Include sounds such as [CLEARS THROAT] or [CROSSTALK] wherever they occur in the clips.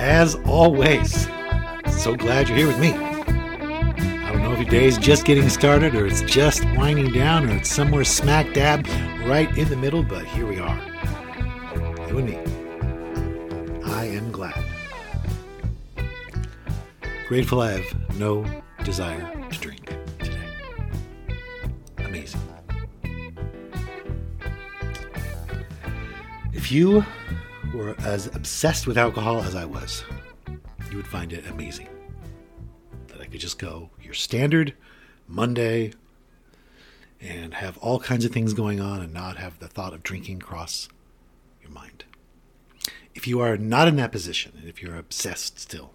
As always, so glad you're here with me. I don't know if your day is just getting started or it's just winding down or it's somewhere smack dab right in the middle, but here we are. You and me. I am glad. Grateful I have no desire to drink today. Amazing. If you were as obsessed with alcohol as I was, you would find it amazing that I could just go your standard Monday and have all kinds of things going on and not have the thought of drinking cross your mind. If you are not in that position, and if you're obsessed still,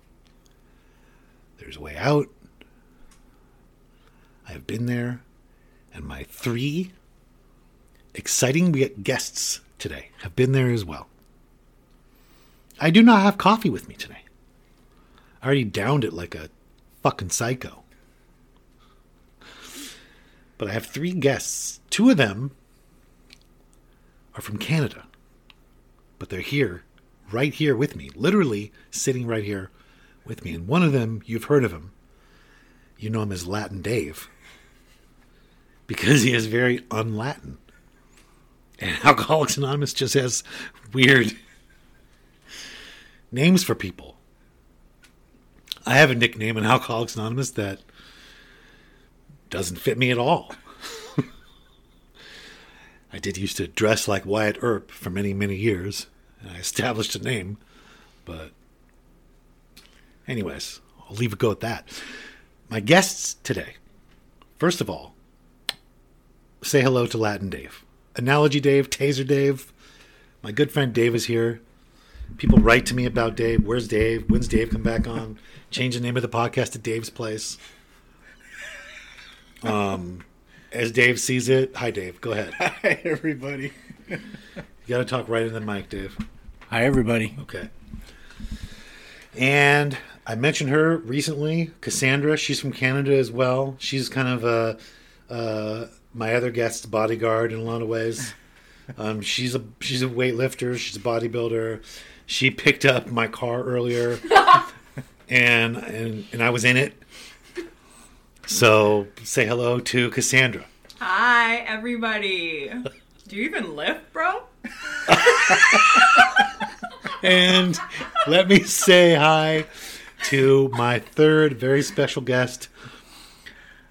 there's a way out. I have been there, and my three exciting guests today have been there as well. I do not have coffee with me today. I already downed it like a fucking psycho. But I have three guests. Two of them are from Canada, but they're here, right here with me, literally sitting right here with me. And one of them, you've heard of him. You know him as Latin Dave because he is very un-Latin. And Alcoholics Anonymous just has weird names for people. I have a nickname in Alcoholics Anonymous that doesn't fit me at all. [LAUGHS] I did used to dress like Wyatt Earp for many, many years, and I established a name, but anyways, I'll leave it go at that. My guests today, first of all, say hello to Latin Dave. Analogy Dave, Taser Dave. My good friend Dave is here. People write to me about Dave. Where's Dave? When's Dave come back on? Change the name of the podcast to Dave's Place. [LAUGHS] Um, as Dave sees it, hi Dave. Go ahead. [LAUGHS] Hi, everybody. You got to talk right in the mic, Dave. Hi, everybody. Okay. And I mentioned her recently, Cassandra. She's from Canada as well. She's kind of uh, uh, my other guest's bodyguard in a lot of ways. [LAUGHS] Um, she's a she's a weightlifter. She's a bodybuilder. She picked up my car earlier, [LAUGHS] and and and I was in it. So say hello to Cassandra. Hi, everybody. Do you even lift, bro? [LAUGHS] And let me say hi to my third very special guest.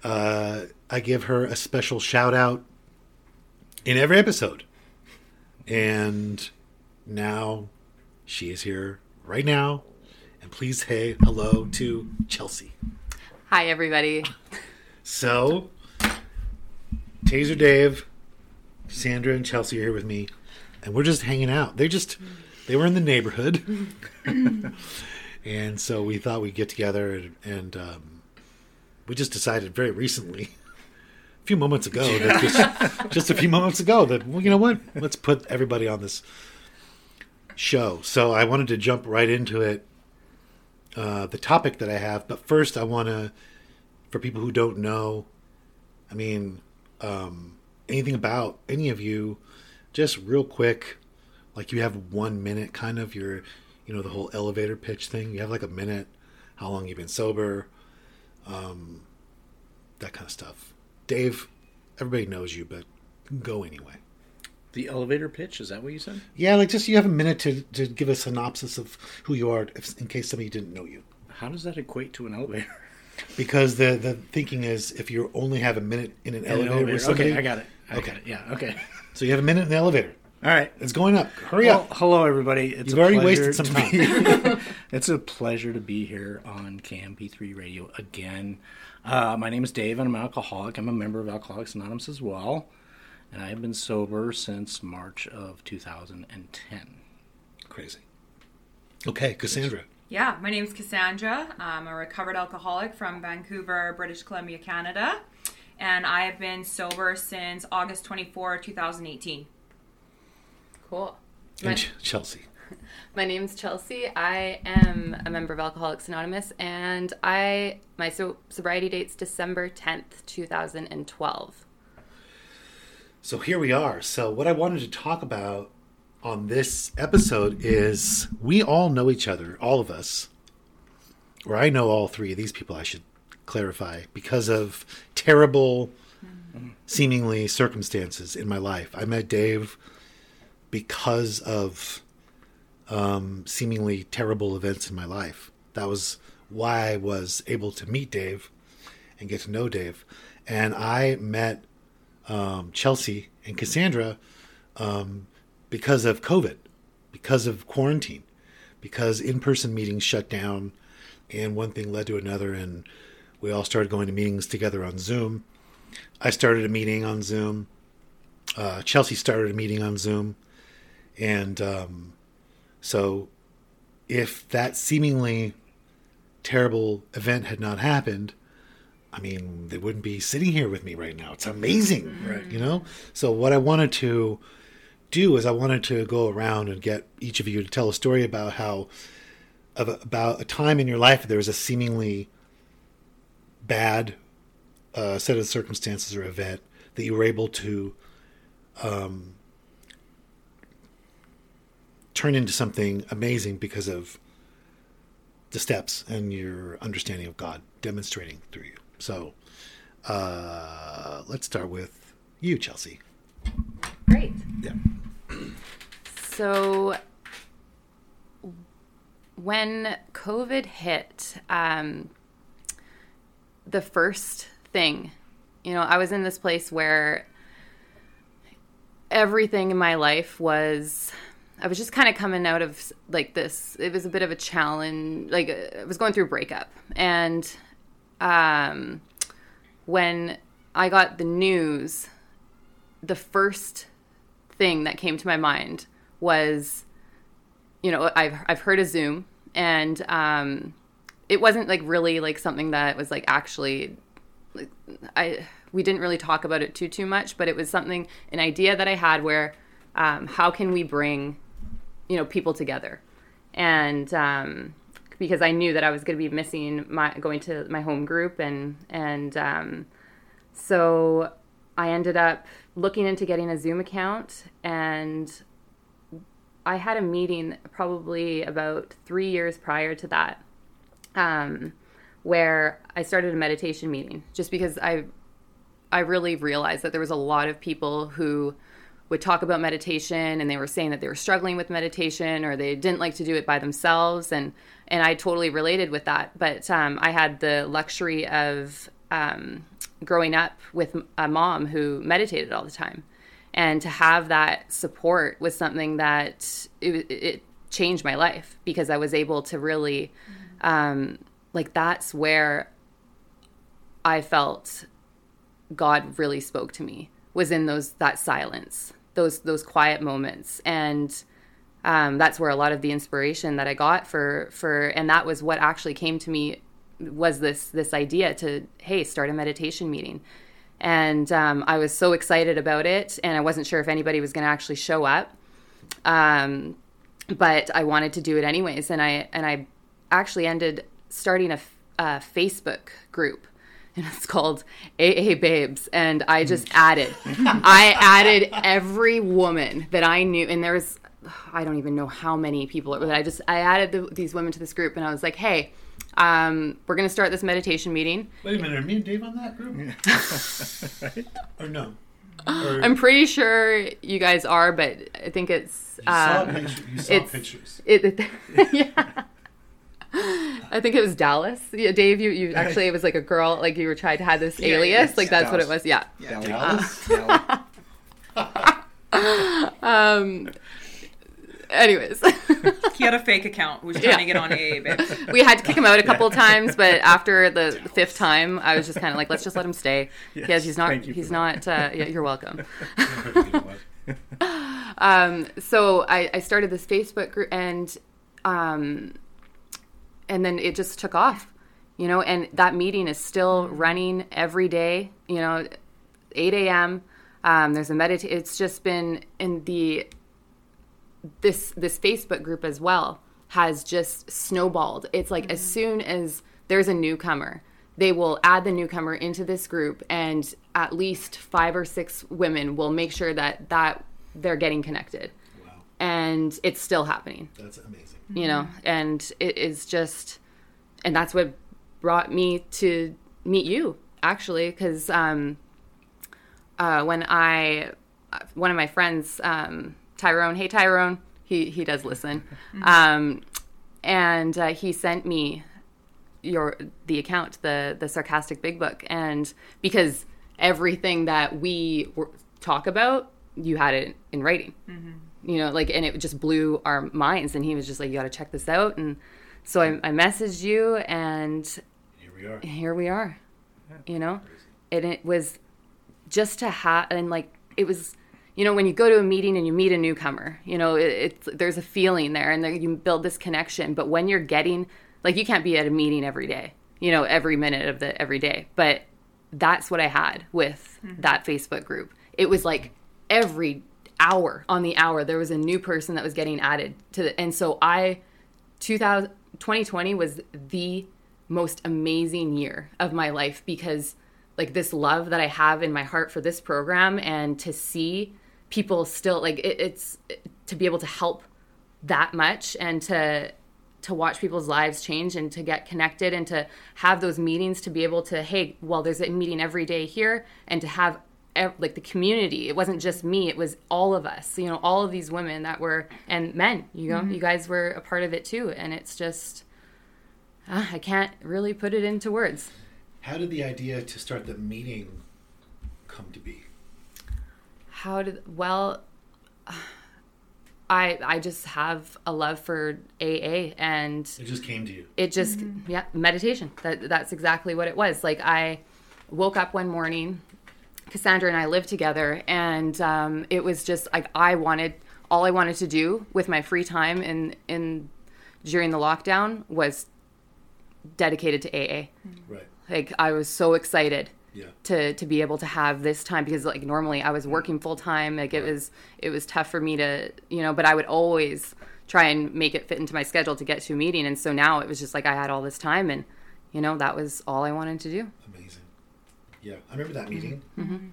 Uh, I give her a special shout out in every episode. And now she is here right now. And please say hello to Chelsea. Hi, everybody. So, Taser Dave, Sandra, and Chelsea are here with me, and we're just hanging out. They just they were in the neighborhood, [LAUGHS] and so we thought we'd get together, and, and um, we just decided very recently, a few moments ago, that just [LAUGHS] just a few moments ago that well, you know what, let's put everybody on this show. So I wanted to jump right into it. Uh, the topic that I have, but first I want to, for people who don't know, I mean, um, anything about any of you, just real quick, like you have one minute, kind of your, you know, the whole elevator pitch thing. You have like a minute, how long you've been sober, um, that kind of stuff. Dave, everybody knows you, but go anyway. The elevator pitch, is that what you said? Yeah, like just you have a minute to, to give a synopsis of who you are, if, in case somebody didn't know you. How does that equate to an elevator? [LAUGHS] Because the the thinking is, if you only have a minute in an An elevator, with somebody, Okay, I got it. I Okay. got it. Yeah, okay. so you have a minute in the elevator. All right. It's going up. Hurry Well, up. hello, everybody. It's You've a already pleasure wasted some to be- [LAUGHS] [LAUGHS] it's a pleasure to be here on KMP3 Radio again. Uh, my name is Dave, and I'm an alcoholic. I'm a member of Alcoholics Anonymous as well, and I have been sober since March of 2010. Crazy. Okay, Cassandra. Yeah, my name's Cassandra. I'm a recovered alcoholic from Vancouver, British Columbia, Canada. And I have been sober since August 24, 2018. Cool. And Ch- Chelsea. [LAUGHS] my name's Chelsea. I am a member of Alcoholics Anonymous, and I my so, sobriety date's December tenth, two thousand and twelve. So here we are. So what I wanted to talk about on this episode is we all know each other, all of us. Or I know all three of these people, I should clarify, because of terrible, seemingly circumstances in my life. I met Dave because of um, seemingly terrible events in my life. That was why I was able to meet Dave and get to know Dave. And I met um, Chelsea and Cassandra um, because of COVID, because of quarantine, because in person meetings shut down, and one thing led to another, and we all started going to meetings together on Zoom. I started a meeting on Zoom. Uh, Chelsea started a meeting on Zoom. And um, so, if that seemingly terrible event had not happened, I mean, they wouldn't be sitting here with me right now. It's amazing, Right. You know. So what I wanted to do is I wanted to go around and get each of you to tell a story about how of about a time in your life there was a seemingly bad uh, set of circumstances or event that you were able to um, turn into something amazing because of the steps and your understanding of God demonstrating through you. So, uh, let's start with you, Chelsea. Great. Yeah. So when COVID hit, um, the first thing, you know, I was in this place where everything in my life was. I was just kind of coming out of like this. It was a bit of a challenge. Like uh, I was going through a breakup, and um, when I got the news, the first thing that came to my mind was, you know, I've I've heard of Zoom, and um, it wasn't like really like something that was like actually, like, I we didn't really talk about it too too much, but it was something an idea that I had where, um, how can we bring, you know, people together, and um, because I knew that I was going to be missing my going to my home group and and um, so I ended up looking into getting a Zoom account, and I had a meeting probably about three years prior to that, um, where I started a meditation meeting just because I I really realized that there was a lot of people who would talk about meditation and they were saying that they were struggling with meditation or they didn't like to do it by themselves and and I totally related with that. But um, I had the luxury of um, growing up with a mom who meditated all the time. And to have that support was something that it, it changed my life because I was able to really um, like that's where I felt God really spoke to me was in those that silence, those those quiet moments, and um, that's where a lot of the inspiration that I got for for and that was what actually came to me was this this idea to hey start a meditation meeting, and um, I was so excited about it, and I wasn't sure if anybody was going to actually show up, um, but I wanted to do it anyways, and I and I actually ended starting a, a Facebook group [LAUGHS] and it's called AA Babes. And I just added, I added every woman that I knew, and there was, I don't even know how many people, but I just, I added the, these women to this group, and I was like, hey, um, we're gonna start this meditation meeting. Wait a minute, are me and Dave on that group? [LAUGHS] Or no? Or I'm pretty sure you guys are, but I think it's. you saw, Um, picture, you saw it's- pictures. it, it- [LAUGHS] yeah. I think it was Dallas. Yeah, Dave, you, you [LAUGHS] actually it was like a girl, like you were trying to have this Yeah, alias, yes, like that's what it was. Yeah. Yeah. Dallas? Dallas. [LAUGHS] Um. Anyways, He had a fake account. who Was trying Yeah. to get on AA, [LAUGHS] we had to kick him out a couple of times, but after the fifth time, I was just kind of like, let's just let him stay. Yes, Yes, he's not. thank you for He's that. not. Uh, yeah, you're welcome. Pretty good one. um, so I, I started this Facebook group and um, and then it just took off, you know. And that meeting is still running every day, you know, 8 a.m. Um, there's a medit. It's just been in the this this Facebook group as well has just snowballed. It's like as soon as there's a newcomer, they will add the newcomer into this group, and at least five or six women will make sure that that they're getting connected, Wow, and it's still happening. that's amazing. You know, and it is just, and that's what brought me to meet you actually, because um, uh, when I one of my friends, um, Tyrone. Hey, Tyrone. He he does listen, [LAUGHS] um, and uh, he sent me your the account, the the sarcastic big book, and because everything that we were, talk about, you had it in writing. You know, like, and it just blew our minds. And he was just like, "You got to check this out." And so I, I messaged you, and Here we are. here we are. You know, and it was just to have and like it was you know when you go to a meeting and you meet a newcomer you know it, it's there's a feeling there and there, you build this connection but when you're getting like you can't be at a meeting every day you know every minute of the every day but that's what i had with mm-hmm. that facebook group it was like every hour on the hour there was a new person that was getting added to the and so i 2000, 2020 was the most amazing year of my life because like this love that I have in my heart for this program and to see people still like it, it's to be able to help that much and to to watch people's lives change and to get connected and to have those meetings to be able to hey well there's a meeting every day here and to have like the community it wasn't just me it was all of us you know all of these women that were and men you know you guys were a part of it too and it's just ah, i can't really put it into words How did the idea to start the meeting come to be? How did well I I just have a love for AA and It just came to you. it just yeah, meditation. That that's exactly what it was. Like I woke up one morning Cassandra and I lived together and um, it was just like I wanted all I wanted to do with my free time in in during the lockdown was dedicated to AA. Right. Like I was so excited Yeah. to to be able to have this time because like normally I was working full time like it was it was tough for me to you know but I would always try and make it fit into my schedule to get to a meeting and so now it was just like I had all this time and you know that was all I wanted to do. Yeah, I remember that meeting. Mm-hmm.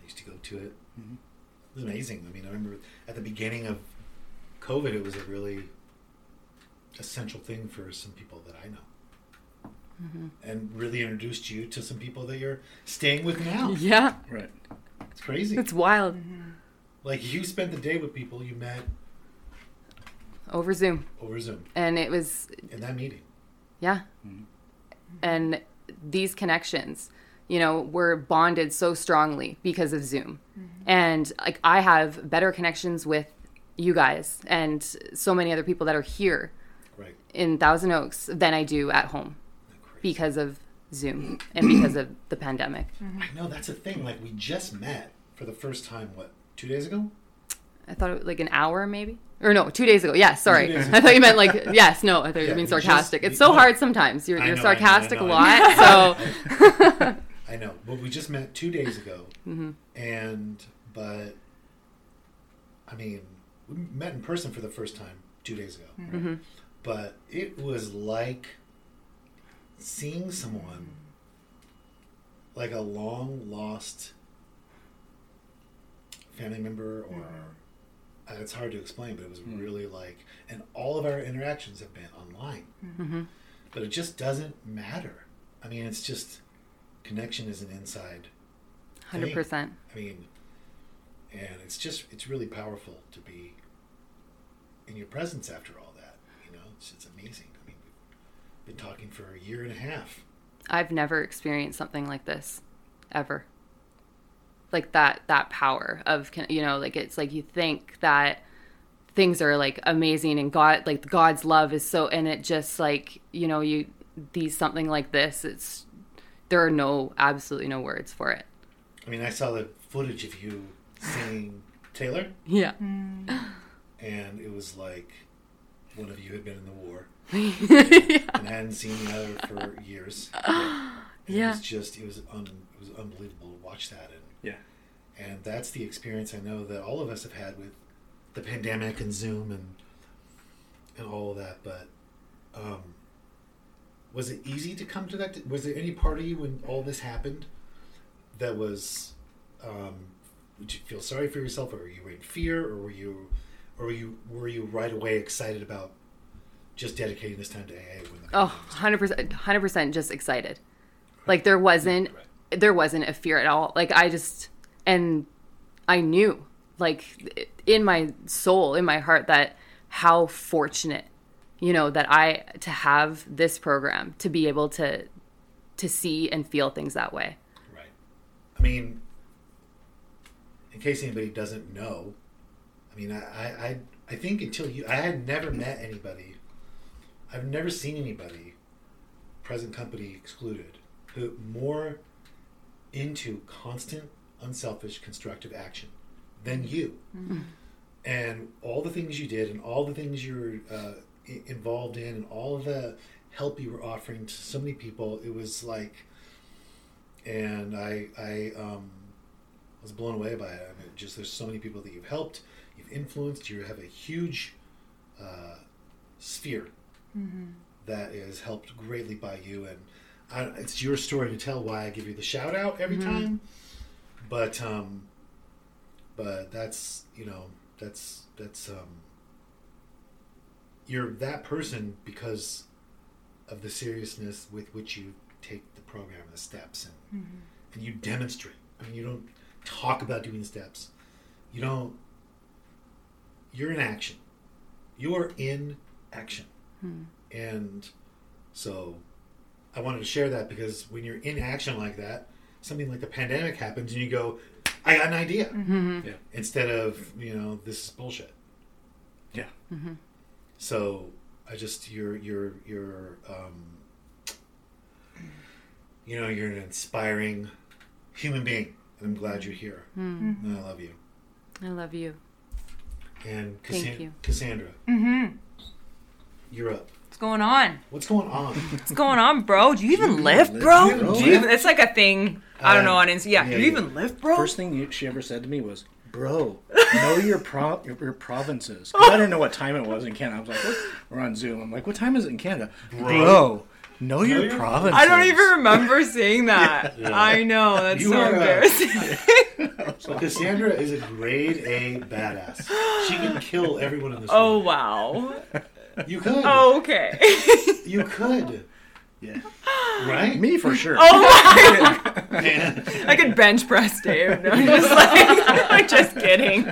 I used to go to it. It was amazing. I mean, I remember at the beginning of COVID, it was a really essential thing for some people that I know. Mm-hmm. And really introduced you to some people that you're staying with now. [LAUGHS] yeah Right. It's crazy. it's wild like you spent the day with people you met over Zoom over Zoom and it was in that meeting. Yeah. And these connections, you know, were bonded so strongly because of Zoom. Mm-hmm. And like I have better connections with you guys and so many other people that are here Right. in Thousand Oaks than I do at home because of Zoom and because of the pandemic. Mm-hmm. I know that's a thing. Like we just met for the first time. What two days ago? I thought it was like an hour maybe. Or no, two days ago. Yes, sorry. Two days ago. [LAUGHS] I thought you meant like yes, no, I thought you Yeah, were being we just- sarcastic. it's so hard sometimes. You're, I you're know, I know, I sarcastic know, a I lot. So [LAUGHS] [LAUGHS] I know, but we just met two days ago, Mm-hmm. and but I mean, we met in person for the first time two days ago, Mm-hmm. but it was like seeing someone like a long lost family member or uh, it's hard to explain but it was really like and all of our interactions have been online. But it just doesn't matter. I mean it's just connection is an inside hundred percent. I mean, and it's just it's really powerful to be in your presence after all that. You know, it's, it's amazing. I mean, we've been talking for a year and a half. I've never experienced something like this ever. Like that that power of can- you know like it's like you think that things are like amazing and God like God's love is so and it just like you know you these something like this it's there are no absolutely no words for it. I mean, I saw the footage of you singing Taylor, Yeah. and it was like one of you had been in the war [LAUGHS] and hadn't seen the other for years. [GASPS] And It was just it was un, it was unbelievable to watch that, and Yeah. and that's the experience I know that all of us have had with the pandemic and Zoom and and all of that. But um, was it easy to come to that? Was there any part of you when all this happened that was? Um, did you feel sorry for yourself, or were you in fear, or were you, or were you were you right away excited about just dedicating this time to AA? When the Oh, 100% 100% just excited. Like there wasn't there wasn't a fear at all. Like I just and I knew like in my soul, in my heart that how fortunate you know that I to have this program to be able to to see and feel things that way. Right. I mean, in case anybody doesn't know, I mean, I, I, I, think until you, I had never met anybody, I've never seen anybody, present company excluded, who more into constant, unselfish, constructive action than you. And all the things you did, and all the things you're uh, involved in, and all the help you were offering to so many people, it was like, and I I um, was blown away by it. I mean, just there's so many people that you've helped, you've influenced. You have a huge uh, sphere that is helped greatly by you, and I, it's your story to tell. Why I give you the shout out every time, but um, but that's you know that's that's um, you're that person because of the seriousness with which you take the program, and the steps, and mm-hmm. and you demonstrate. I mean, you don't talk about doing the steps. You don't. You're in action. You are in action, hmm. and so I wanted to share that because when you're in action like that, something like the pandemic happens, and you go, "I got an idea," mm-hmm. Yeah. instead of you know this is bullshit. Yeah. Mm-hmm. So I just you're you're you're um, you know you're an inspiring human being, and I'm glad you're here. And I love you. I love you. And Thank you. Cassandra, Mm-hmm. you're up. What's going on? What's going on? What's going on, bro? Do you even lift, lift, bro? bro? Do you it's like a thing. I don't Uh, know on Insta. Yeah, yeah, do you yeah. even lift, bro? First thing you, she ever said to me was, "Bro, know your pro- your, your provinces." 'Cause I didn't know what time it was in Canada. I was like, what? "We're on Zoom." I'm like, "What time is it in Canada?" Bro, know your your- provinces. I don't even remember seeing [LAUGHS] that. Yeah. I know that's You so are, uh, embarrassing. [LAUGHS] So Cassandra is a grade A badass. She can kill everyone in this oh room. wow. You could. Oh, okay. You could. Yeah. [GASPS] Right? Me for sure. oh my. [LAUGHS] Man. [LAUGHS] I could bench press Dave. No, I'm just like, I'm [LAUGHS] just kidding.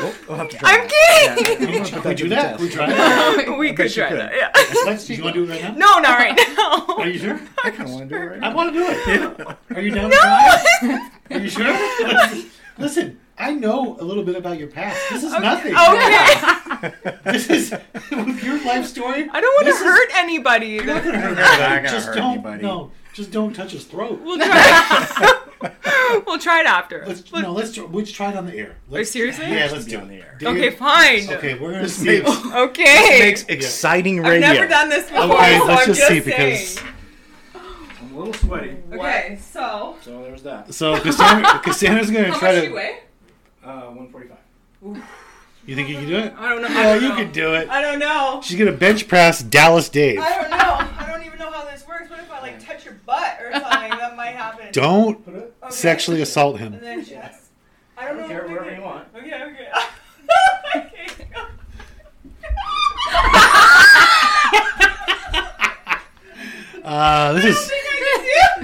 We'll, we'll have to try I'm that. kidding. Yeah, Can we do that? Can we try that? we could try could. that. Yeah. Let's, do you want to do it right now? No, not right now. Are you sure? I kind of want to do it right now. I want to do it. Are you down to try? Are you sure? Listen, I know a little bit about your past. This is nothing. Okay. [LAUGHS] This is with [LAUGHS] your life story. I don't want to this is- hurt anybody. You're not gonna hurt anybody. Just hurt don't. anybody. No, just don't touch his throat. We'll try. It. [LAUGHS] we'll try it after. Let's no. Let's try- let's try it on the air. Let's, seriously? Yeah, let's Be do on it. the air. David- Okay, fine. Okay, we're gonna This see. makes- Okay. Makes exciting radio. I've never done this before. Okay, let's I'm just just see because saying. I'm a little sweaty. Okay, so. So there's that. so Cassandra, [LAUGHS] Cassandra's gonna How try much to. do you weigh? Uh, 145. You think you can do it? I don't know. I Yeah, don't you know. can do it. I don't know. She's gonna bench press Dallas Dave. I don't know. I don't even know how this works. What if I like touch your butt or something? that might happen. Don't Put it. Okay. sexually assault him. And him. then chest. I don't know. Care if we wherever can- you want. Okay, okay. [LAUGHS] okay. [LAUGHS] Uh, this I is think I can do it.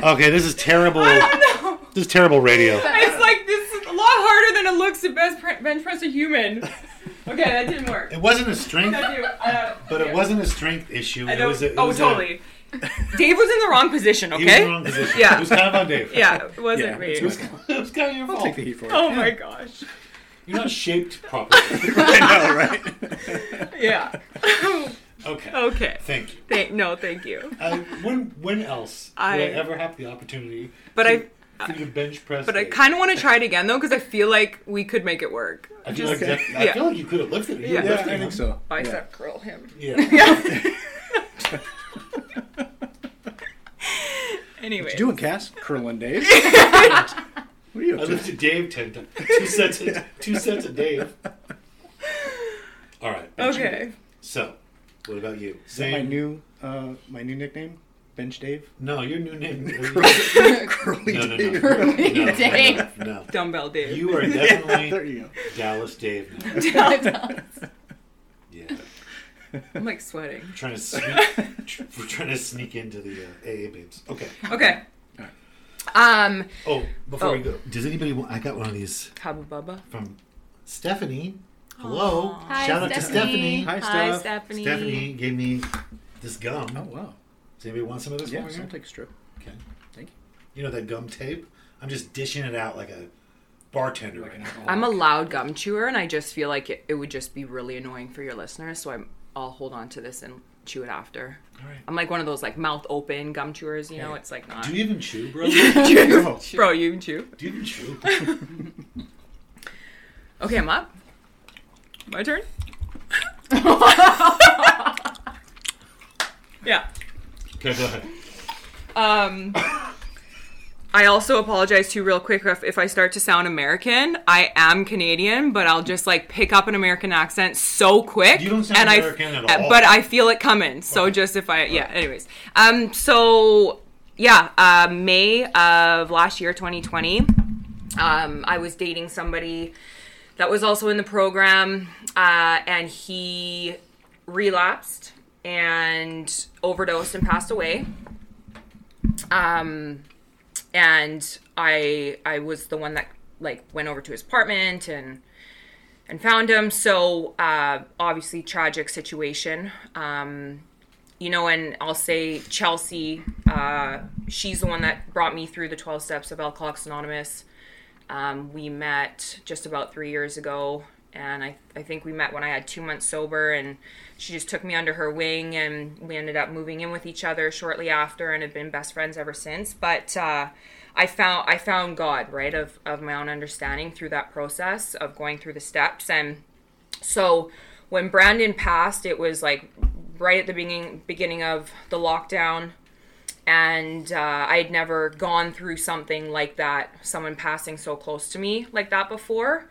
Okay. This is terrible. I don't know. This is terrible radio. It's like this is a lot harder than it looks to best pre- bench press a human. [LAUGHS] Okay, that didn't work. It wasn't a strength, I do. Uh, but it wasn't a strength issue. I It don't, was a, it oh, was a- totally. [LAUGHS] Dave was in the wrong position. he was in Okay. the wrong position. Yeah. It was kind of on Dave. Yeah, it wasn't Yeah, me. it's It was, it was kind of your I'll fault. take the heat for it. Oh my gosh. You're not shaped properly. [LAUGHS] I know, right? Yeah. Okay. Okay. Thank you. Thank, no, thank you. Uh, when when else I- would I ever have the opportunity But to, I, for you to bench press? but I kind of want to try it again though, because I feel like we could make it work. I feel, Just like that, I yeah. feel like you could have lifted it. You Yeah. Yeah, I think so. bicep curl him. Yeah. [LAUGHS] Yeah. [LAUGHS] anyway. What you doing, Cass? Curling Dave. [LAUGHS] what are you I up to? lifted Dave ten times. Two sets of two sets of Dave. All right. Okay. Dave. So, what about you? Is that my new uh, my new nickname? Bench Dave. No, your new name. [LAUGHS] Curly no, no, no, Dave. no, no, Dave. no, no. Dumbbell Dave. You are Yeah, definitely [LAUGHS] there you go. Dallas Dave now. [LAUGHS] Yeah. I'm like sweating. trying to sneak. tr- we're trying to sneak into the uh, AA babes. Okay. Okay. Alright. Um, Oh, before we Oh. go, does anybody want? I got one of these Hubba Bubba. from Stephanie. Hello. Hi, Shout out to Stephanie. Hi, Hi, Steph. Stephanie. Stephanie gave me this gum. Oh wow. Does anybody want some of this? Yeah, while I'll here? take a strip. Okay. Thank you. You know that gum tape? I'm just dishing it out like a bartender Like right now. I'm a loud gum chewer, and I just feel like it, it would just be really annoying for your listeners. So I'm, I'll hold on to this and chew it after. All right. I'm like one of those like mouth open gum chewers. You know, Okay. it's like not. Do you even chew, bro? [LAUGHS] No. [LAUGHS] Bro, you can chew. Do you even chew? [LAUGHS] Okay, I'm up. My turn. [LAUGHS] yeah. Okay, go ahead. Um, I also apologize too, real quick, if, if I start to sound American. I am Canadian, but I'll just like pick up an American accent so quick. You don't sound and I- American at uh, all. But I feel it coming. So Okay. just if I, yeah. Anyways, um, so yeah, uh, May of last year, 2020, um, I was dating somebody that was also in the program, uh, and he relapsed and overdosed and passed away. Um, and I I was the one that like went over to his apartment and and found him. So uh, obviously tragic situation. Um, you know, and I'll say Chelsea. Uh, she's the one that brought me through the twelve steps of Alcoholics Anonymous. Um, we met just about three years ago, and I, I think we met when I had two months sober, and she just took me under her wing, and we ended up moving in with each other shortly after, and have been best friends ever since. But uh, I found I found God, right, of of my own understanding through that process of going through the steps, and so when Brandon passed, it was like right at the beginning beginning of the lockdown and uh, I had never gone through something like that, someone passing so close to me like that before.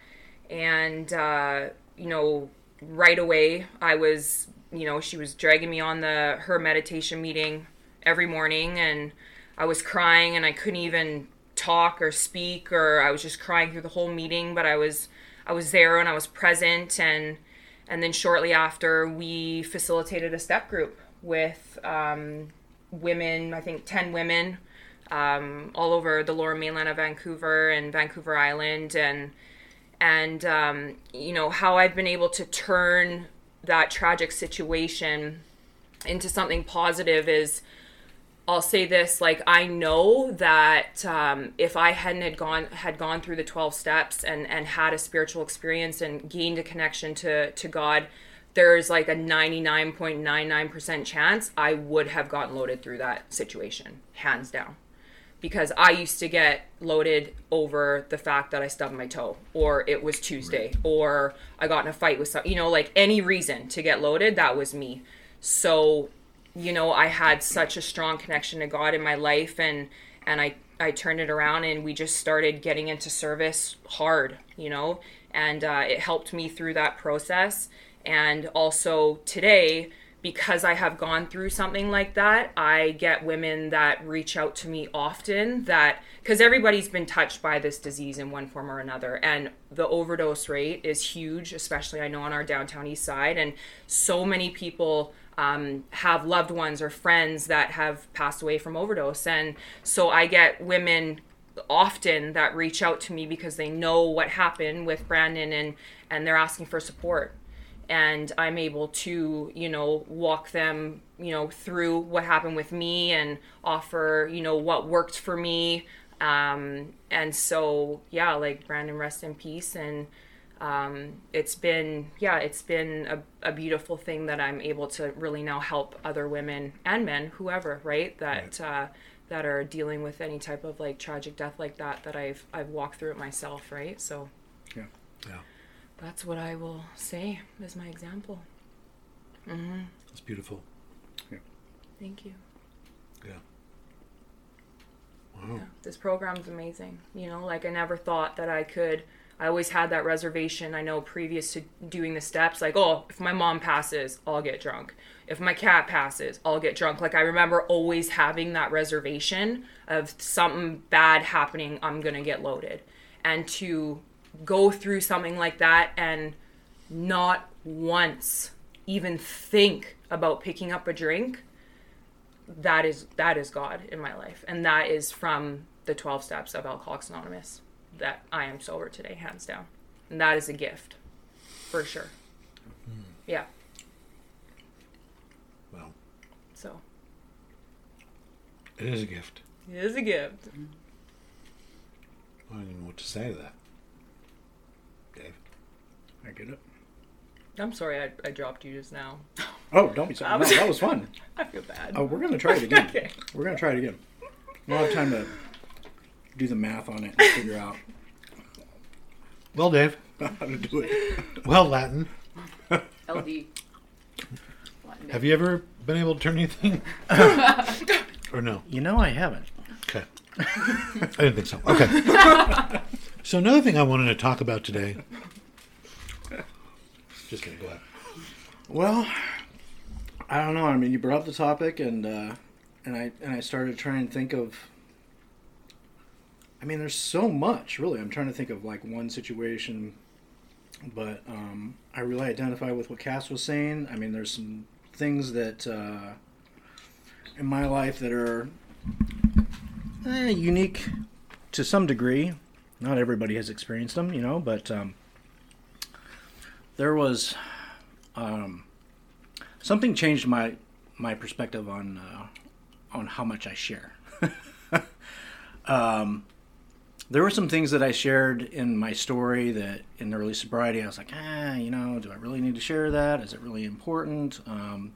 And, uh, you know, right away, I was, you know, she was dragging me on the her meditation meeting every morning, and I was crying, and I couldn't even talk or speak, or I was just crying through the whole meeting. But I was, I was there, and I was present, and and then shortly after, we facilitated a step group with. Um, women, I think 10 women, um, all over the lower mainland of Vancouver and Vancouver Island. And, and um, you know, how I've been able to turn that tragic situation into something positive is I'll say this like I know that um, if I hadn't had gone had gone through the 12 steps and and had a spiritual experience and gained a connection to to God there's like a 99.99% chance I would have gotten loaded through that situation hands down. Because I used to get loaded over the fact that I stubbed my toe or it was Tuesday or I got in a fight with some you know like any reason to get loaded that was me. So you know I had such a strong connection to God in my life and and I I turned it around and we just started getting into service hard you know? And uh, it helped me through that process and also today because I have gone through something like that, I get women that reach out to me often that because everybody's been touched by this disease in one form or another. And the overdose rate is huge, especially I know on our downtown east side. And so many people um, have loved ones or friends that have passed away from overdose. And so I get women often that reach out to me because they know what happened with Brandon and and they're asking for support and I'm able to, you know, walk them, you know, through what happened with me and offer, you know, what worked for me. Um, and so, yeah, like Brandon, rest in peace. And um, it's been, yeah, it's been a, a beautiful thing that I'm able to really now help other women and men, whoever, right, that uh, that are dealing with any type of like tragic death like that. That I've I've walked through it myself, right. So Yeah. Yeah, that's what I will say as my example. Mm-hmm. it's beautiful. Yeah. Thank you. Yeah. Wow. this program's amazing. You know, like I never thought that I could. I always had that reservation. I know previous to doing the steps, like, oh, if my mom passes, I'll get drunk. If my cat passes, I'll get drunk. Like I remember always having that reservation of something bad happening, I'm gonna get loaded. And to go through something like that and not once even think about picking up a drink that is that is God in my life, and that is from the twelve steps of Alcoholics Anonymous. That I am sober today, hands down, and that is a gift, for sure. Hmm. Yeah. Well, So it is a gift. it is a gift. I don't even know what to say to that. Dave. I get it. I'm sorry I, I dropped you just now. Oh, don't be sorry. No, that was fun. [LAUGHS] I feel bad. Oh, we're gonna try it again. [LAUGHS] Okay. We're gonna try it again. We'll have time to do the math on it and figure out Well, Dave. [LAUGHS] how to do it. Well, Latin. LD. Have you ever been able to turn anything? or no? You know, I haven't. Okay. I didn't think so. Okay. so another thing I wanted to talk about today. Just kidding. Go ahead. Well, I don't know. I mean, you brought up the topic, and uh, and I and I started trying to think of. I mean, there's so much. Really, I'm trying to think of like one situation, but um, I really identify with what Cass was saying. I mean, there's some things that uh, in my life that are eh, unique to some degree. Not everybody has experienced them, you know, but um, there was um, something changed my my perspective on uh, on how much I share. [LAUGHS] um, there were some things that I shared in my story that in the early sobriety I was like, ah, you know, do I really need to share that? Is it really important? Um,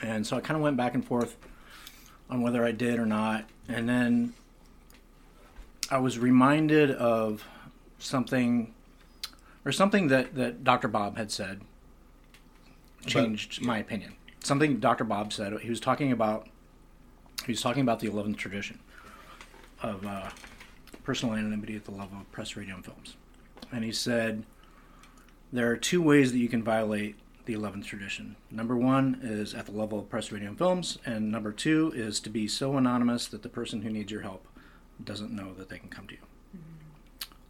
and so I kind of went back and forth on whether I did or not, and then I was reminded of something or something that, that Dr. Bob had said changed my opinion. Something Dr. Bob said. He was talking about he was talking about the eleventh tradition of uh, personal anonymity at the level of press, radio, and films, and he said there are two ways that you can violate the eleventh tradition. Number one is at the level of press, radio, and films, and number two is to be so anonymous that the person who needs your help doesn't know that they can come to you.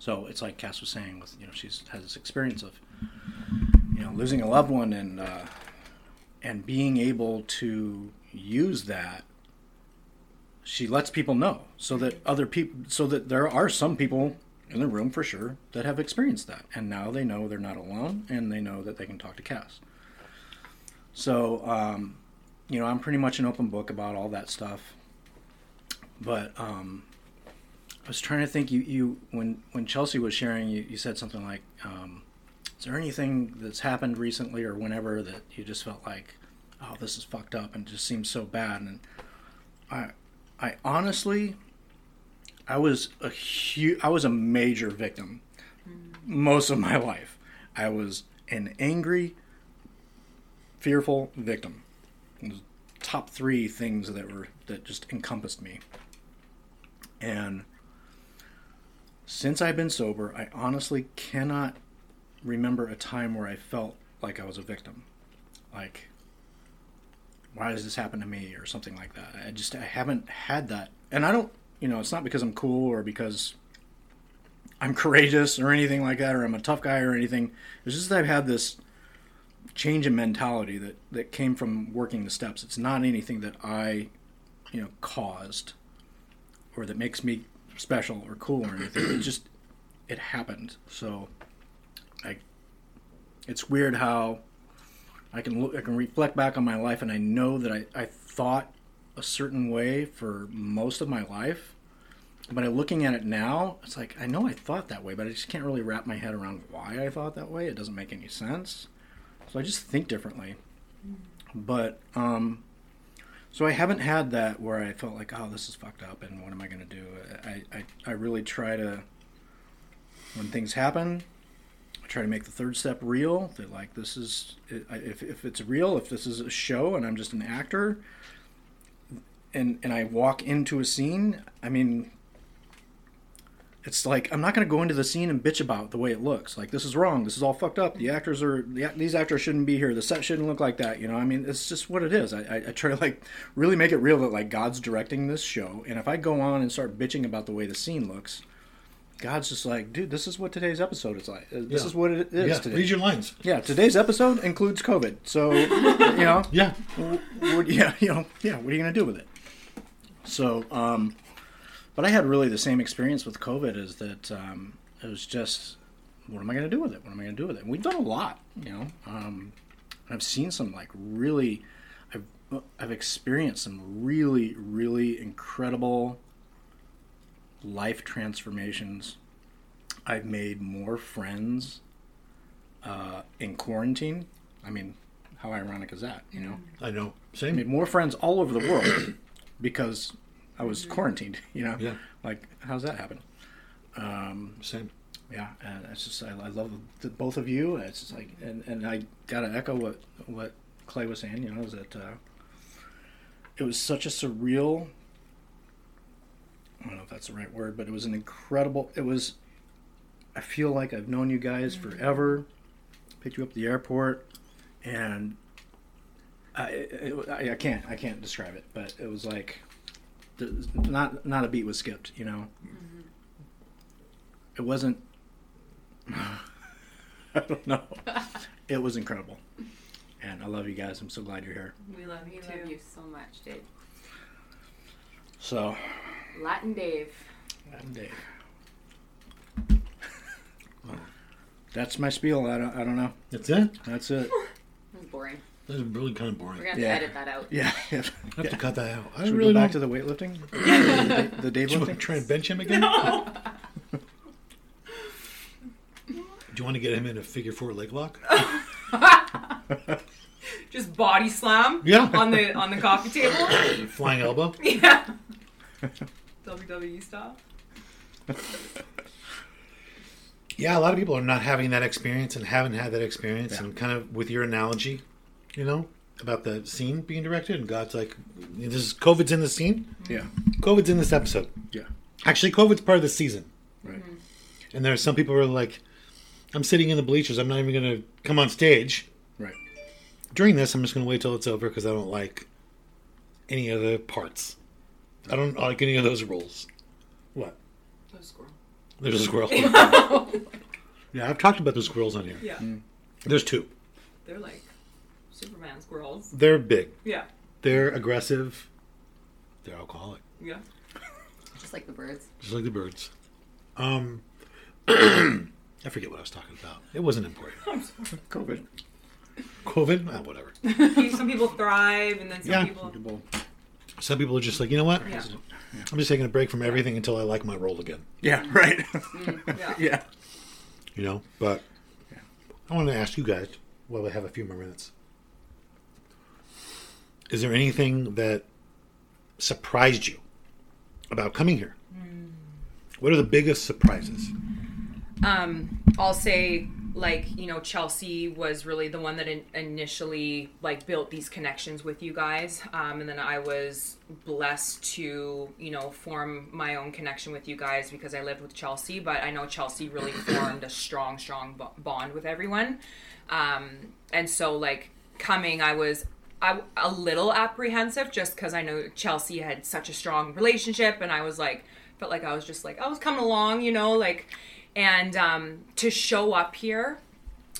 So it's like Cass was saying, with you know, she's has this experience of you know losing a loved one and uh, and being able to use that. She lets people know so that other people, so that there are some people in the room for sure that have experienced that, and now they know they're not alone, and they know that they can talk to Cass. So, um, you know, I'm pretty much an open book about all that stuff. But um, I was trying to think. You, you when when Chelsea was sharing, you, you said something like, um, "Is there anything that's happened recently or whenever that you just felt like, oh, this is fucked up and just seems so bad?" And I, I honestly, I was a huge, I was a major victim most of my [LAUGHS] life. I was an angry, fearful victim. Top three things that were that just encompassed me. And since I've been sober, I honestly cannot remember a time where I felt like I was a victim. Like, why does this happen to me or something like that? I just, I haven't had that. And I don't, you know, it's not because I'm cool or because I'm courageous or anything like that or I'm a tough guy or anything. It's just that I've had this change in mentality that, that came from working the steps. It's not anything that I, you know, caused or that makes me special or cool or anything. It just it happened. So I it's weird how I can look I can reflect back on my life and I know that I, I thought a certain way for most of my life. But I looking at it now, it's like I know I thought that way, but I just can't really wrap my head around why I thought that way. It doesn't make any sense. So I just think differently. But um so I haven't had that where I felt like, oh, this is fucked up, and what am I going to do? I, I, I really try to, when things happen, I try to make the third step real. That like this is, if, if it's real, if this is a show and I'm just an actor, and and I walk into a scene, I mean, it's like I'm not going to go into the scene and bitch about the way it looks. Like this is wrong. This is all fucked up. The actors are the, these actors shouldn't be here. The set shouldn't look like that. You know, I mean, it's just what it is. I, I, I try to like really make it real that like God's directing this show, and if I go on and start bitching about the way the scene looks, God's just like, dude, this is what today's episode is like. This Yeah. is what it is Yeah, today. read your lines. Yeah, today's episode includes COVID. So, you know, [LAUGHS] Yeah, what, yeah, you know, yeah. What are you gonna do with it? So, um, but I had really the same experience with COVID. Is that um, it was just, what am I gonna do with it? What am I gonna do with it? And we've done a lot, you know. Um, I've seen some like really, I've I've experienced some really really incredible life transformations. I've made more friends uh, in quarantine. I mean, how ironic is that? You know. I know. I Same. made more friends all over the world because I was quarantined. You know, Yeah. like how's that happen? Same. Yeah, and it's just I, I love the, both of you. It's just like, and, and I gotta echo what what Clay was saying. You know, is that uh, it was such a surreal. I don't know if that's the right word, but it was an incredible. It was. I feel like I've known you guys forever. Picked you up at the airport, and I, it, I I can't I can't describe it, but it was like, not not a beat was skipped. You know. Mm-hmm. It wasn't. [SIGHS] I don't know. [LAUGHS] It was incredible, and I love you guys. I'm so glad you're here. We love you too. love you so much, Dave. So, Latin Dave. I'm Dave. [LAUGHS] That's my spiel. I don't. I don't know. That's it. That's it. That was [LAUGHS] boring. That's really kind of boring. We're gonna Yeah. edit that out. Yeah. yeah. I have to cut that out. I Should we really go back don't. to the weightlifting? [LAUGHS] the, the Dave Do you want lifting. to try and bench him again? No. [LAUGHS] Do you want to get him in a figure four leg lock? [LAUGHS] Just body slam Yeah. on the on the coffee table. [COUGHS] Flying elbow? yeah. WWE style. Yeah, a lot of people are not having that experience and haven't had that experience. Yeah. And kind of with your analogy, you know, about the scene being directed, and God's like, this is COVID's in the scene. Yeah. COVID's in this episode. Yeah. Actually, COVID's part of the season. Right. Mm-hmm. And there are some people who are like, I'm sitting in the bleachers. I'm not even going to come on stage. Right. During this, I'm just going to wait till it's over because I don't like any of the parts. I don't like any of those roles. What? There's a squirrel. [LAUGHS] yeah, I've talked about the squirrels on here. Yeah. Mm. There's two. They're like Superman squirrels. They're big. Yeah. They're aggressive. They're alcoholic, Yeah. [LAUGHS] Just like the birds. just like the birds. Um, [CLEARS THROAT] I forget what I was talking about. It wasn't important. [LAUGHS] COVID. COVID, ah, whatever. [LAUGHS] Some people thrive, and then some Yeah. people. Some people are just like, you know what? Yeah. I'm just taking a break from everything until I like my role again. Yeah. Right. Yeah. yeah. You know, but I want to ask you guys while we have a few more minutes. Is there anything that surprised you about coming here? What are the biggest surprises? um i'll say like you know chelsea was really the one that in- initially like built these connections with you guys um, and then i was blessed to you know form my own connection with you guys because i lived with chelsea but i know chelsea really [COUGHS] formed a strong strong bo- bond with everyone um, and so like coming i was I, a little apprehensive just because i know chelsea had such a strong relationship and i was like felt like i was just like i was coming along you know like and um, to show up here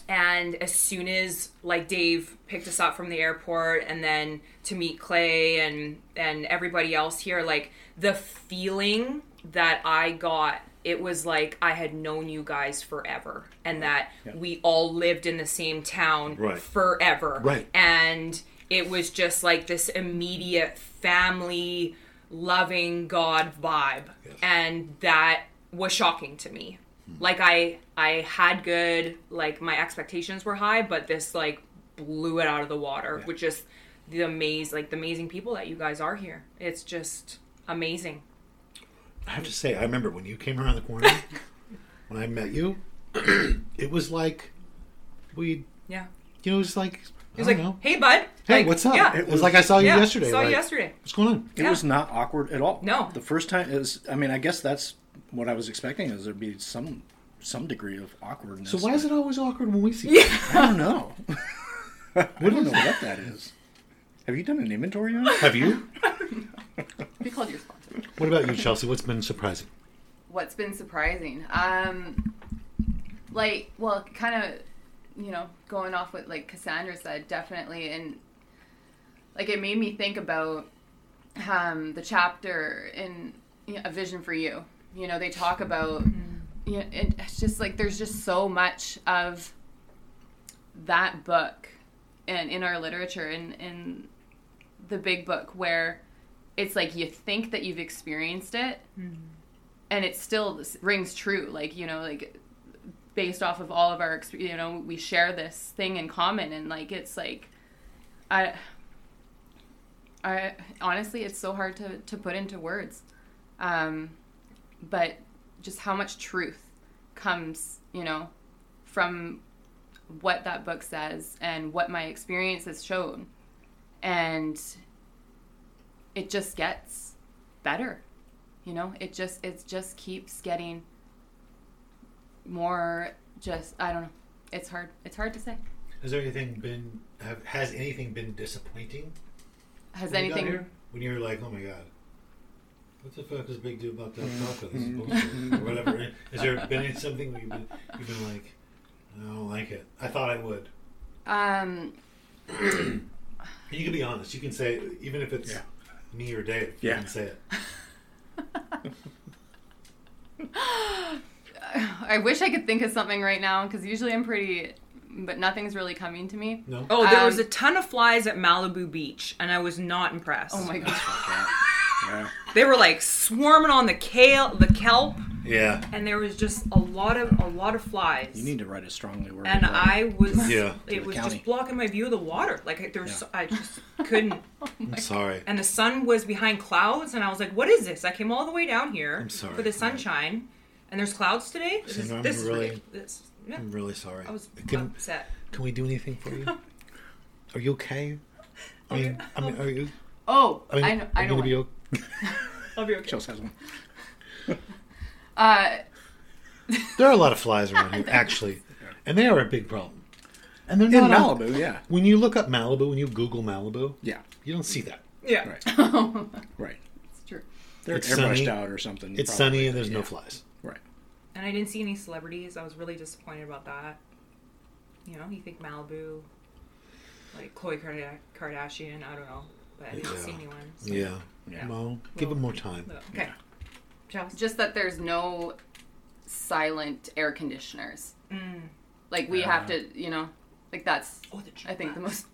and as soon as like dave picked us up from the airport and then to meet clay and and everybody else here like the feeling that I got, it was like I had known you guys forever and that we all lived in the same town Right. forever. Right. And it was just like this immediate family loving God vibe. And that was shocking to me. Hmm. Like I I had good like my expectations were high, but this like blew it out of the water Which just the amaze like the amazing people that you guys are here. It's just amazing. I have to say, I remember when you came around the corner, [LAUGHS] when I met you, [CLEARS THROAT] it was like we, Yeah. you know, it was like, He was like, know. "Hey, bud. Hey, Like, what's up? Yeah. It was like I saw you yeah. yesterday. Saw you yesterday. What's going on? It Yeah. was not awkward at all. No. The first time is, I mean, I guess that's what I was expecting is there'd be some some degree of awkwardness. So why is it always awkward when we see you? I don't know. [LAUGHS] I don't know what that is. Have you done an inventory on it? Have you? We called your sponsor. What about you, Chelsea? What's been surprising? What's been surprising? Um, like, well, kind of, you know, going off what like Cassandra said, definitely, and like it made me think about um the chapter in you know, A Vision for You. You know, they talk about, you know, it, it's just like there's just so much of that book and in our literature and in the big book where it's like you think that you've experienced it and it still rings true. Like you know like based off of all of our you know we share this thing in common and like it's like i i honestly it's so hard to to put into words. Um but just how much truth comes you know from what that book says and what my experience has shown. And it just gets better you know? It just it just keeps getting more just i don't know it's hard it's hard to say Has there anything been? Have, has anything been disappointing? has when you got anything here? when you were like, oh my god, what the fuck is big deal about that taco? This is bullshit, or whatever. Has there been something where you've been, you've been like, I don't like it. I thought I would. um you can be honest. You can say even if it's Yeah. me or Dave. You Yeah. can say it. [LAUGHS] [LAUGHS] [LAUGHS] i wish i could think of something right now because usually i'm pretty but nothing's really coming to me No. Oh, there was Um, a ton of flies at Malibu Beach, and I was not impressed. oh my [LAUGHS] gosh. Yeah. They were like swarming on the kale, the kelp, Yeah. and there was just a lot of a lot of flies. You need to write a strongly worded. and letter. I was, [LAUGHS] Yeah. it was county. just blocking my view of the water. Like there was, I just couldn't. I'm sorry. And the sun was behind clouds, and I was like, "What is this?" I came all the way down here I'm sorry. for the sunshine, and there's clouds today. This is, Sandra, I'm this is really- ridiculous. This, yeah, I'm really sorry. I was Can, upset. can we do anything for you? [LAUGHS] Are you okay? I mean, I mean, are you? oh I mean, i know are i you know gonna be what. okay? [LAUGHS] I'll be okay. Chelsea has one. [LAUGHS] uh There are a lot of flies around here, actually, and they are a big problem. And they're In not all- Malibu, yeah. When you look up Malibu, when you Google Malibu, Yeah. you don't see that. Yeah. Right. Right. it's true They're It's airbrushed sunny. out or something. It's probably. sunny and there's no flies. Right. And I didn't see any celebrities. I was really disappointed about that. You know, you think Malibu, like Khloe Kardashian. I don't know, but I didn't Yeah. see anyone. so- Yeah. Yeah. Well, give them more time. Okay. Chelsea. just that there's no silent air conditioners Mm. like we have to you know like that's Oh, the i think the most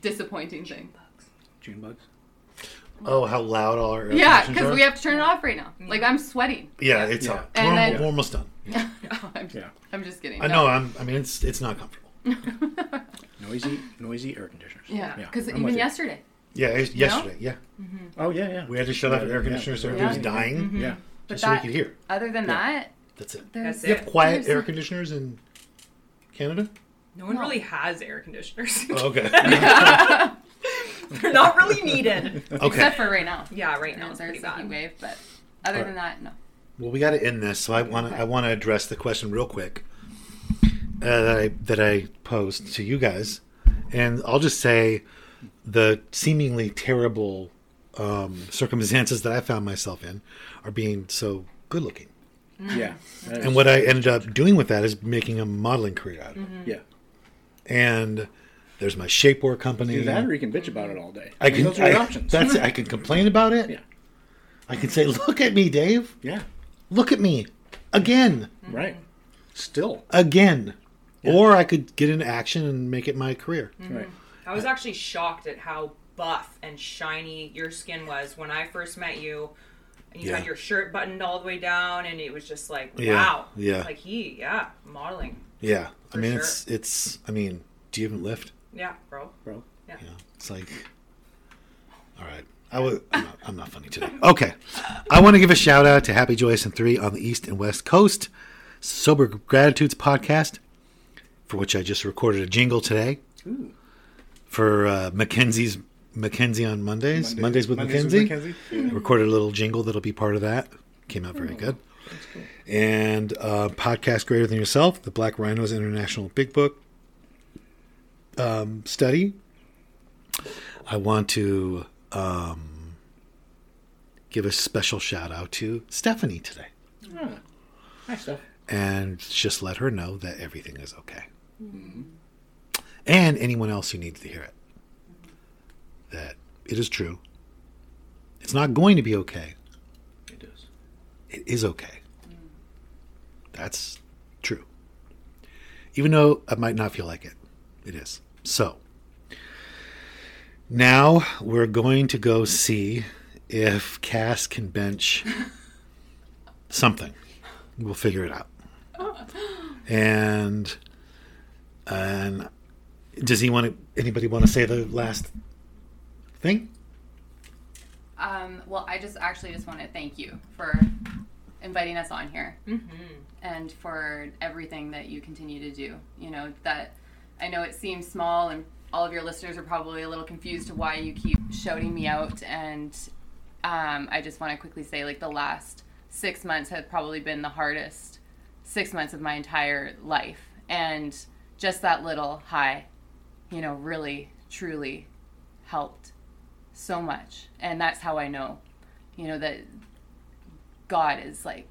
disappointing thing June bugs. Oh, how loud all our air yeah because we have to turn it off right now like i'm sweating Yeah, it's Yeah. on. And we're, then- we're almost done. [LAUGHS] I'm, Yeah. I'm just kidding I know. I'm. I mean, it's it's not comfortable. [LAUGHS] Noisy, noisy air conditioners. yeah because I'm even you. yesterday Yeah, it's yesterday. Yeah, mm-hmm. Oh yeah, yeah. we had to shut off Yeah, the air yeah. conditioners so Yeah. everybody was Yeah. dying, mm-hmm. Yeah. but just so we that could hear. other than that That's it. there's That's You it. have quiet There's- air conditioners in Canada? No one No. really has air conditioners. Oh, okay. [LAUGHS] [LAUGHS] They're not really needed. [LAUGHS] okay. except for right now Yeah, right you now know, it's there's pretty a heat bad. wave but other Alright. than that no Well, we got to end this, so I want to Okay. I want to address the question real quick uh, that I that I posed to you guys, and I'll just say the seemingly terrible um, circumstances that I found myself in are being so good looking, Yeah. And what I ended up doing with that is making a modeling career out of it. Yeah. And there's my shapewear company. Do that, or you can bitch about it all day. I can. Those are your I, options. That's it. I can complain about it. Yeah. I can say, "Look at me, Dave. Yeah. Look at me again, Right. Still. again." Or I could get into action and make it my career. Mm-hmm. Right. I was actually shocked at how buff and shiny your skin was when I first met you. And you Yeah. had your shirt buttoned all the way down, and it was just like, wow. yeah. Like he, yeah, modeling. Yeah, I mean, sure. it's it's. I mean, do you even lift? Yeah, bro. Bro. Yeah, it's like, all right. I was, I'm, not, I'm not funny today. Okay, I want to give a shout out to Happy Joyous and Free on the East and West Coast, Sober Gratitudes podcast, for which I just recorded a jingle today. For uh, Mackenzie's Mackenzie on Mondays, Mondays, with Mackenzie. [LAUGHS] Recorded a little jingle that'll be part of that. Came out very good. Cool. And uh, podcast greater than yourself, the Black Rhinos International Big Book um, study. I want to um, give a special shout out to Stephanie today Nice stuff. and just let her know that everything is okay. And anyone else who needs to hear it. That it is true. It's not going to be okay. It is. It is okay. That's true. Even though I might not feel like it, it is. So, now we're going to go see if Cass can bench something. We'll figure it out. And and does he want to? Anybody want to say the last thing? Um, well, I just actually just want to thank you for inviting us on here and for everything that you continue to do. You know, that I know it seems small and all of your listeners are probably a little confused to why you keep shouting me out. And um, I just want to quickly say, like, the last six months have probably been the hardest six months of my entire life. And just that little hi, you know, really, truly helped so much and that's how i know you know that god is like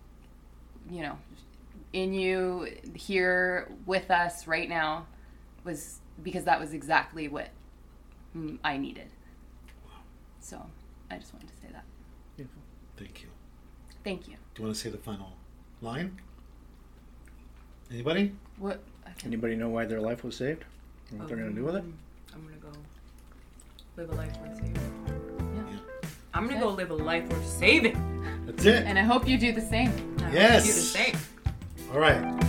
you know in you here with us right now was because that was exactly what i needed so i just wanted to say that Thank you. thank you Do you want to say the final line? Anybody? what. Anybody know why their life was saved? And what they're going to do with it? Um, I'm gonna go live a life worth saving. Yeah. I'm gonna go live a life worth saving. That's it. and i hope you do the same I hope Yes. You do the same. All right.